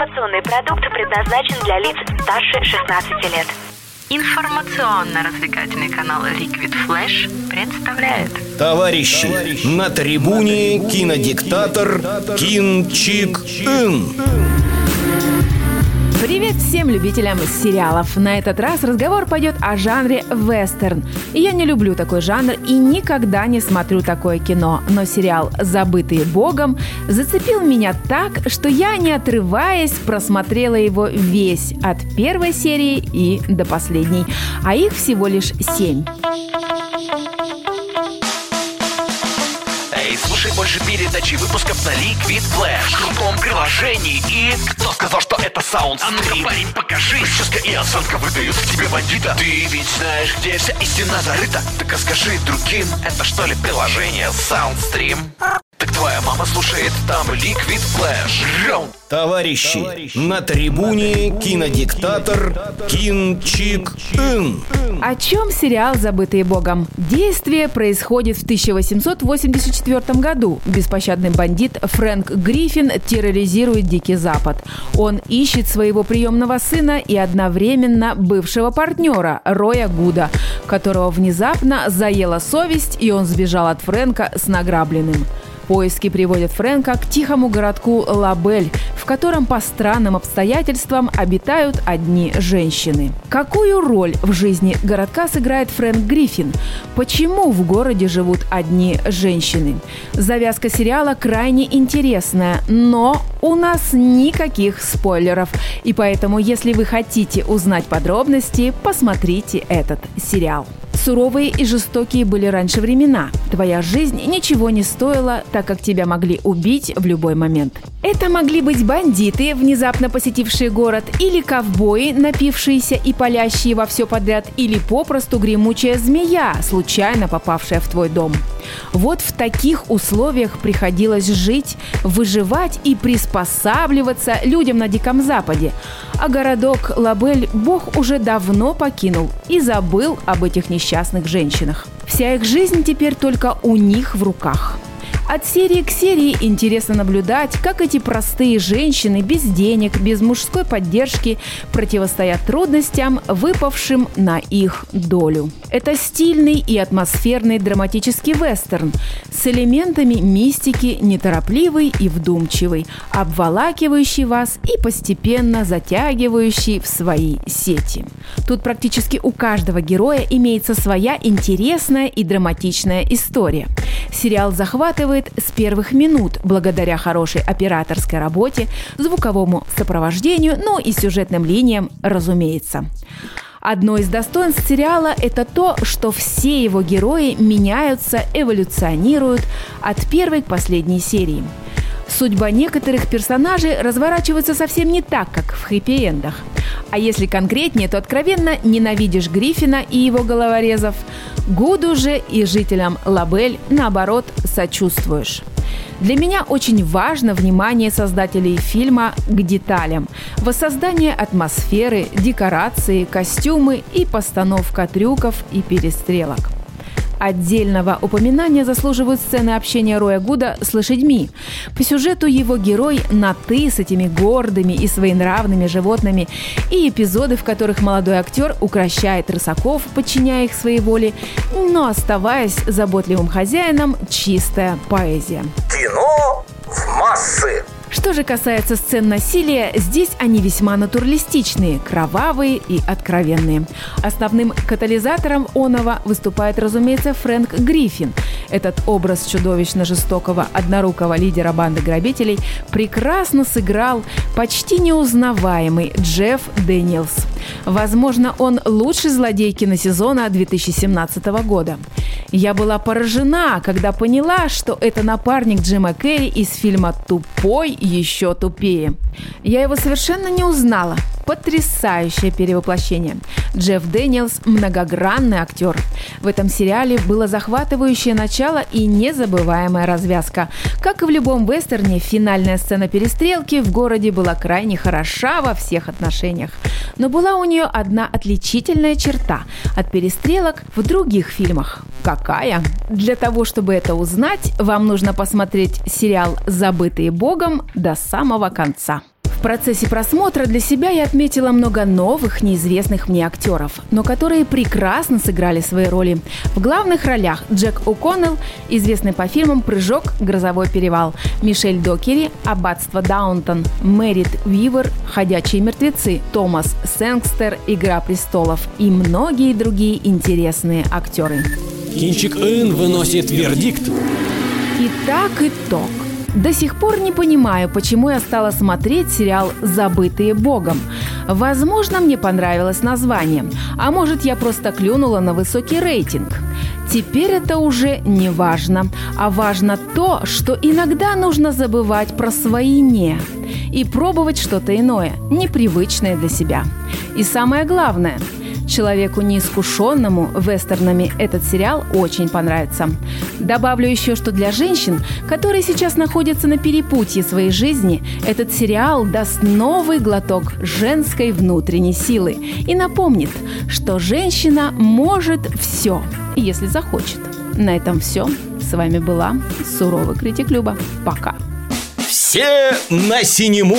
Информационный продукт предназначен для лиц старше 16 лет. Информационно-развлекательный канал Liquid Flash представляет Товарищи, на трибуне кинодиктатор Кин Чик Ин. Привет всем любителям сериалов! На этот раз разговор пойдет о жанре вестерн. Я не люблю такой жанр и никогда не смотрю такое кино, но сериал «Забытые Богом» зацепил меня так, что я, не отрываясь, просмотрела его весь, от первой серии и до последней, а их всего лишь семь. Слушай больше передачи выпусков на Liquid Flash. В крутом приложении. И... Кто сказал, что это саунд А ну-ка, парень, покажи. Прическа и осанка выдают в тебе бандита. Ты ведь знаешь, где вся истина зарыта. Так расскажи другим, это что ли приложение Soundstream? Твоя мама слушает там Liquid Flash Раунд Товарищи, на трибуне кинодиктатор Кин Чик Ин. О чем сериал «Забытые Богом»? Действие происходит в 1884 году. Беспощадный бандит Фрэнк Гриффин терроризирует Дикий Запад. Он ищет своего приемного сына и одновременно бывшего партнера Роя Гуда, которого внезапно заела совесть, и он сбежал от Фрэнка с награбленным. Поиски приводят Фрэнка к тихому городку Лабель, в котором по странным обстоятельствам обитают одни женщины. Какую роль в жизни городка сыграет Фрэнк Гриффин? Почему в городе живут одни женщины? Завязка сериала крайне интересная, но у нас никаких спойлеров. И поэтому, если вы хотите узнать подробности, посмотрите этот сериал. Суровые и жестокие были раньше времена. Твоя жизнь ничего не стоила, так как тебя могли убить в любой момент. Это могли быть бандиты, внезапно посетившие город, или ковбои, напившиеся и палящие во все подряд, или попросту гремучая змея, случайно попавшая в твой дом. Вот в таких условиях приходилось жить, выживать и приспосабливаться людям на Диком Западе. А городок Лабель Бог уже давно покинул и забыл об этих несчастных женщинах. Вся их жизнь теперь только у них в руках. От серии к серии интересно наблюдать, как эти простые женщины без денег, без мужской поддержки противостоят трудностям, выпавшим на их долю. Это стильный и атмосферный драматический вестерн с элементами мистики, неторопливый и вдумчивый, обволакивающий вас и постепенно затягивающий в свои сети. Тут практически у каждого героя имеется своя интересная и драматичная история. Сериал захватывает с первых минут благодаря хорошей операторской работе, звуковому сопровождению, ну и сюжетным линиям, разумеется. Одно из достоинств сериала – это то, что все его герои меняются, эволюционируют от первой к последней серии. Судьба некоторых персонажей разворачивается совсем не так, как в хэппи-эндах. А если конкретнее, то откровенно ненавидишь Гриффина и его головорезов. Гуду же и жителям Лабель, наоборот, сочувствуешь. Для меня очень важно внимание создателей фильма к деталям. Воссоздание атмосферы, декорации, костюмы и постановка трюков и перестрелок. Отдельного упоминания заслуживают сцены общения Роя Гуда с лошадьми. По сюжету его герой на «ты» с этими гордыми и своенравными животными и эпизоды, в которых молодой актер укращает рысаков, подчиняя их своей воле, но оставаясь заботливым хозяином, чистая поэзия. Кино в массы Что же касается сцен насилия, здесь они весьма натуралистичные, кровавые и откровенные. Основным катализатором оного выступает, разумеется, Фрэнк Гриффин. Этот образ чудовищно жестокого однорукого лидера банды грабителей прекрасно сыграл почти неузнаваемый Джефф Дэниелс. Возможно, он лучший злодей киносезона 2017 года. Я была поражена, когда поняла, что это напарник Джима Керри из фильма «Тупой еще тупее». Я его совершенно не узнала. Потрясающее перевоплощение. Джефф Дэниелс – многогранный актер. В этом сериале было захватывающее начало и незабываемая развязка. Как и в любом вестерне, финальная сцена перестрелки в городе была крайне хороша во всех отношениях. Но была у нее одна отличительная черта от перестрелок в других фильмах. Какая? Для того, чтобы это узнать, вам нужно посмотреть сериал «Забытые Богом» до самого конца. В процессе просмотра для себя я отметила много новых, неизвестных мне актеров, но которые прекрасно сыграли свои роли. В главных ролях Джек О'Коннелл, известный по фильмам «Прыжок», «Грозовой перевал», Мишель Докери, «Аббатство Даунтон», Мэрит Вивер, «Ходячие мертвецы», Томас Сэнкстер, «Игра престолов» и многие другие интересные актеры. Кинчик Ин выносит вердикт. Итак, итог. До сих пор не понимаю, почему я стала смотреть сериал «Забытые Богом». Возможно, мне понравилось название, а может, я просто клюнула на высокий рейтинг. Теперь это уже не важно, а важно то, что иногда нужно забывать про свои «не» и пробовать что-то иное, непривычное для себя. И самое главное – Человеку неискушенному вестернами этот сериал очень понравится. Добавлю еще, что для женщин, которые сейчас находятся на перепутье своей жизни, этот сериал даст новый глоток женской внутренней силы и напомнит, что женщина может все, если захочет. На этом все. С вами была суровый критик Люба. Пока. Все на синему.